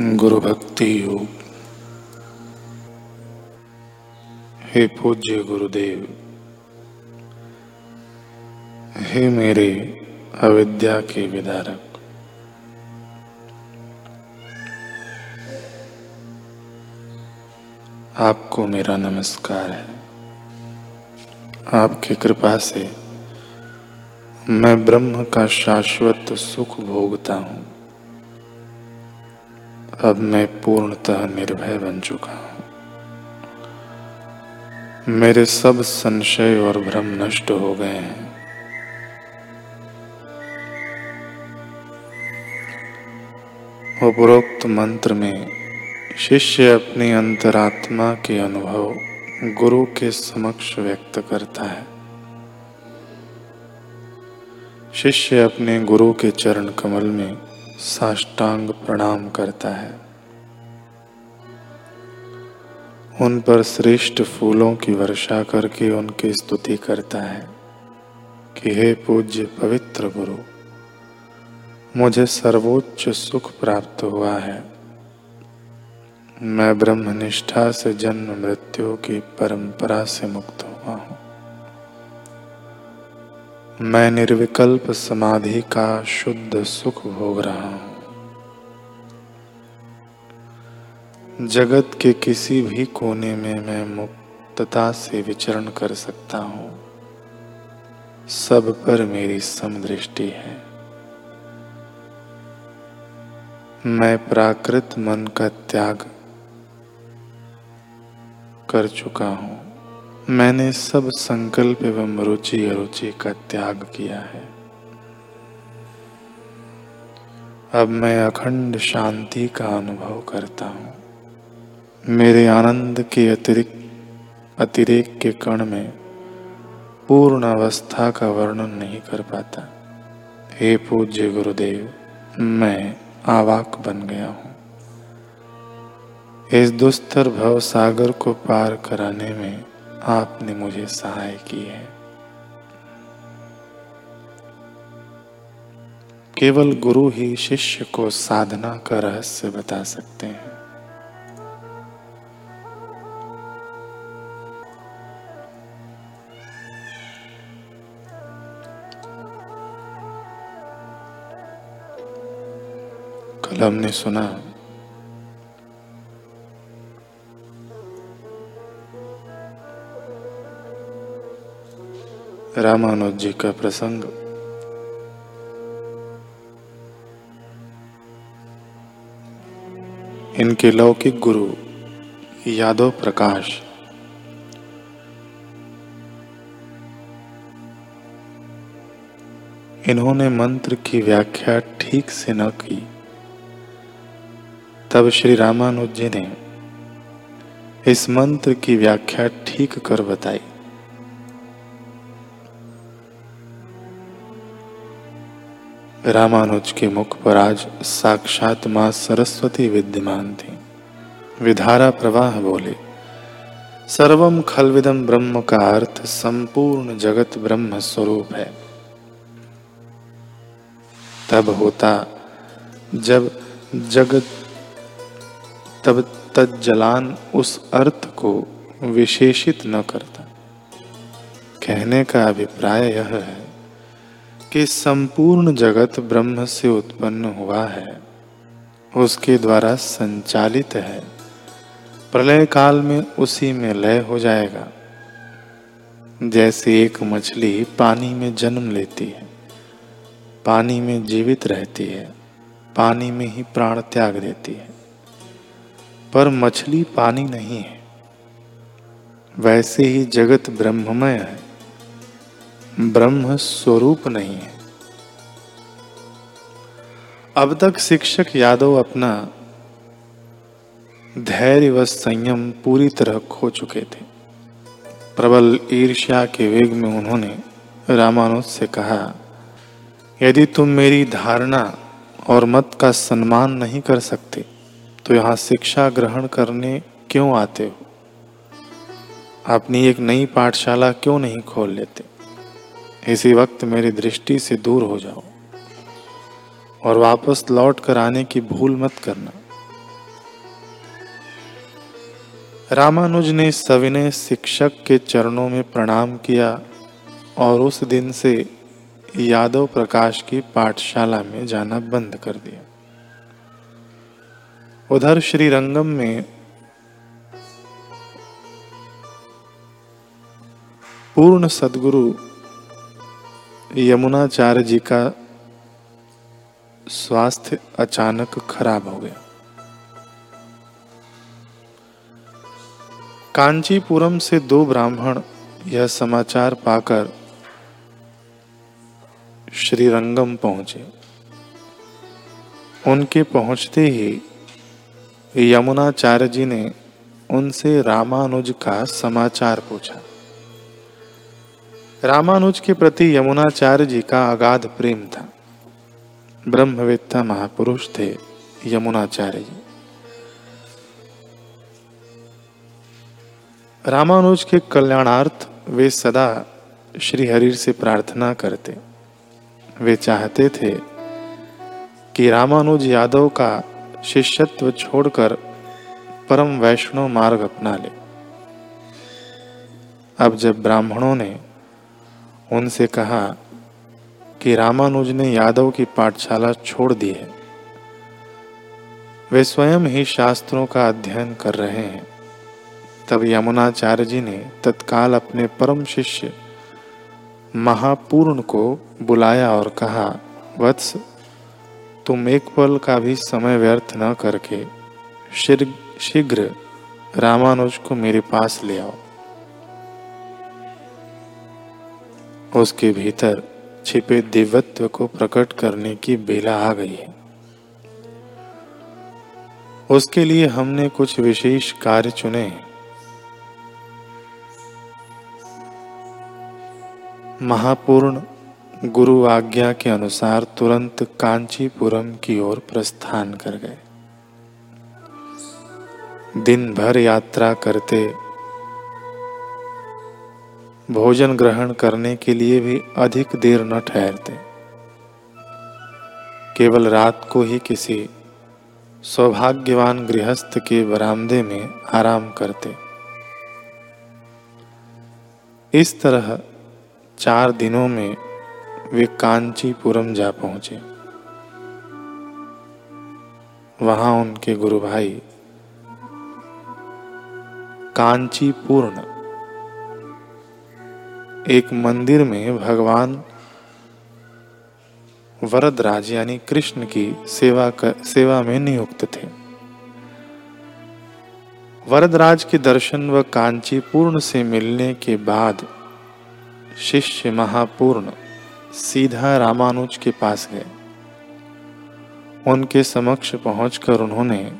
गुरु भक्ति योग। हे पूज्य गुरुदेव, हे मेरे अविद्या के विदारक, आपको मेरा नमस्कार है। आपकी कृपा से मैं ब्रह्म का शाश्वत सुख भोगता हूँ। अब मैं पूर्णतः निर्भय बन चुका हूँ। मेरे सब संशय और भ्रम नष्ट हो गए हैं। उपरोक्त मंत्र में शिष्य अपनी अंतरात्मा के अनुभव गुरु के समक्ष व्यक्त करता है। शिष्य अपने गुरु के चरण कमल में साष्टांग प्रणाम करता है। उन पर श्रेष्ठ फूलों की वर्षा करके उनकी स्तुति करता है कि हे पूज्य पवित्र गुरु, मुझे सर्वोच्च सुख प्राप्त हुआ है। मैं ब्रह्मनिष्ठा से जन्म मृत्यु की परंपरा से मुक्त हुआ हूँ। मैं निर्विकल्प समाधि का शुद्ध सुख भोग रहा हूँ। जगत के किसी भी कोने में मैं मुक्तता से विचरण कर सकता हूँ। सब पर मेरी समदृष्टि है। मैं प्राकृत मन का त्याग कर चुका हूँ। मैंने सब संकल्प एवं रुचि अरुचि का त्याग किया है। अब मैं अखंड शांति का अनुभव करता हूँ। मेरे आनंद के अतिरिक्त, अतिरेक के कण में पूर्ण अवस्था का वर्णन नहीं कर पाता। हे पूज्य गुरुदेव, मैं आवाक बन गया हूँ। इस दुस्तर भव सागर को पार कराने में आपने मुझे सहाय की है। केवल गुरु ही शिष्य को साधना का रहस्य बता सकते हैं। कल हमने सुना रामानुज जी का प्रसंग। इनके लौकिक गुरु यादव प्रकाश। इन्होंने मंत्र की व्याख्या ठीक से न की। तब श्री रामानुज जी ने इस मंत्र की व्याख्या ठीक कर बताई। रामानुज के मुख पर आज साक्षात माँ सरस्वती विद्यमान थी। विधारा प्रवाह बोले सर्वम खलविदम ब्रह्म का अर्थ संपूर्ण जगत ब्रह्म स्वरूप है। तब होता, जब जगत, तब तज्जलान उस अर्थ को विशेषित न करता। कहने का अभिप्राय यह है कि संपूर्ण जगत ब्रह्म से उत्पन्न हुआ है, उसके द्वारा संचालित है। प्रलय काल में उसी में लय हो जाएगा। जैसे एक मछली पानी में जन्म लेती है, पानी में जीवित रहती है, पानी में ही प्राण त्याग देती है। पर मछली पानी नहीं है, वैसे ही जगत ब्रह्ममय है। ब्रह्म स्वरूप नहीं है। अब तक शिक्षक यादव अपना धैर्य व संयम पूरी तरह खो चुके थे। प्रबल ईर्ष्या के वेग में उन्होंने रामानुज से कहा, यदि तुम मेरी धारणा और मत का सम्मान नहीं कर सकते तो यहाँ शिक्षा ग्रहण करने क्यों आते हो? अपनी एक नई पाठशाला क्यों नहीं खोल लेते? इसी वक्त मेरी दृष्टि से दूर हो जाओ और वापस लौट कर आने की भूल मत करना। रामानुज ने सविनय शिक्षक के चरणों में प्रणाम किया और उस दिन से यादव प्रकाश की पाठशाला में जाना बंद कर दिया। उधर श्री रंगम में पूर्ण सदगुरु यमुनाचार्य जी का स्वास्थ्य अचानक खराब हो गया। कांचीपुरम से दो ब्राह्मण यह समाचार पाकर श्रीरंगम पहुँचे। उनके पहुँचते ही यमुनाचार्य जी ने उनसे रामानुज का समाचार पूछा। रामानुज के प्रति यमुनाचार्य जी का अगाध प्रेम था। ब्रह्मवेत्ता महापुरुष थे यमुनाचार्य जी। रामानुज के कल्याणार्थ वे सदा श्री हरि से प्रार्थना करते। वे चाहते थे कि रामानुज यादव का शिष्यत्व छोड़कर परम वैष्णव मार्ग अपना ले। अब जब ब्राह्मणों ने उनसे कहा कि रामानुज ने यादव की पाठशाला छोड़ दी है। वे स्वयं ही शास्त्रों का अध्ययन कर रहे हैं। तब यमुनाचार्य जी ने तत्काल अपने परम शिष्य महापूर्ण को बुलाया और कहा, वत्स, तुम एक पल का भी समय व्यर्थ न करके शीघ्र रामानुज को मेरे पास ले आओ। उसके भीतर छिपे दिव्यत्व को प्रकट करने की बेला आ गई है। उसके लिए हमने कुछ विशेष कार्य चुने महापूर्ण गुरु आज्ञा के अनुसार तुरंत कांचीपुरम की ओर प्रस्थान कर गए। दिन भर यात्रा करते भोजन ग्रहण करने के लिए भी अधिक देर न ठहरते। केवल रात को ही किसी सौभाग्यवान गृहस्थ के बरामदे में आराम करते। इस तरह चार दिनों में वे कांचीपुरम जा पहुँचे। वहाँ उनके गुरु भाई कांचीपूर्ण एक मंदिर में भगवान वरदराज यानी कृष्ण की सेवा कर, सेवा में नियुक्त थे। वरदराज के दर्शन व कांचीपूर्ण से मिलने के बाद शिष्य महापूर्ण सीधा रामानुज के पास गए। उनके समक्ष पहुंचकर उन्होंने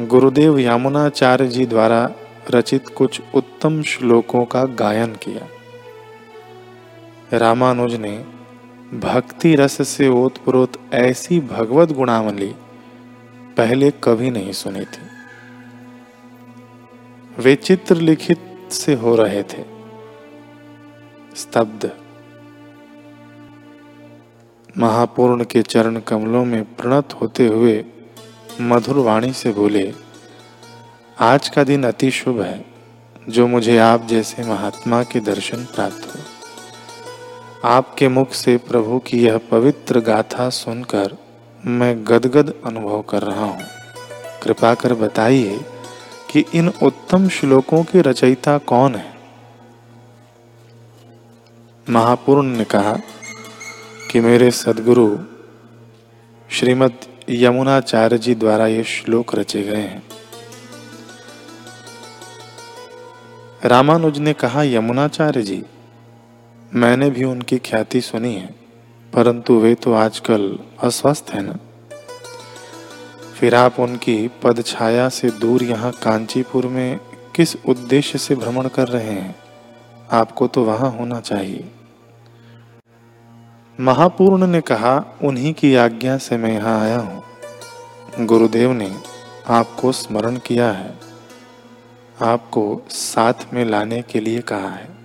गुरुदेव यमुनाचार्य जी द्वारा रचित कुछ उत्तम श्लोकों का गायन किया। रामानुज ने भक्ति रस से ओतप्रोत ऐसी भगवत गुणावली पहले कभी नहीं सुनी थी। वे चित्र लिखित से हो रहे थे। स्तब्ध। महापूर्ण के चरण कमलों में प्रणत होते हुए मधुर वाणी से बोले आज का दिन अति शुभ है, जो मुझे आप जैसे महात्मा के दर्शन प्राप्त हो। आपके मुख से प्रभु की यह पवित्र गाथा सुनकर मैं गदगद अनुभव कर रहा हूँ। कृपा कर बताइए कि इन उत्तम श्लोकों के रचयिता कौन है? महापूर्ण ने कहा कि मेरे सदगुरु श्रीमद यमुनाचार्य जी द्वारा ये श्लोक रचे गए हैं। रामानुज ने कहा, यमुनाचार्य जी, मैंने भी उनकी ख्याति सुनी है, परंतु वे तो आजकल अस्वस्थ है ना। फिर आप उनकी पद छाया से दूर यहाँ कांचीपुर में किस उद्देश्य से भ्रमण कर रहे हैं? आपको तो वहाँ होना चाहिए। महापूर्ण ने कहा, उन्हीं की आज्ञा से मैं यहाँ आया हूँ। गुरुदेव ने आपको स्मरण किया है। आपको साथ में लाने के लिए कहा है।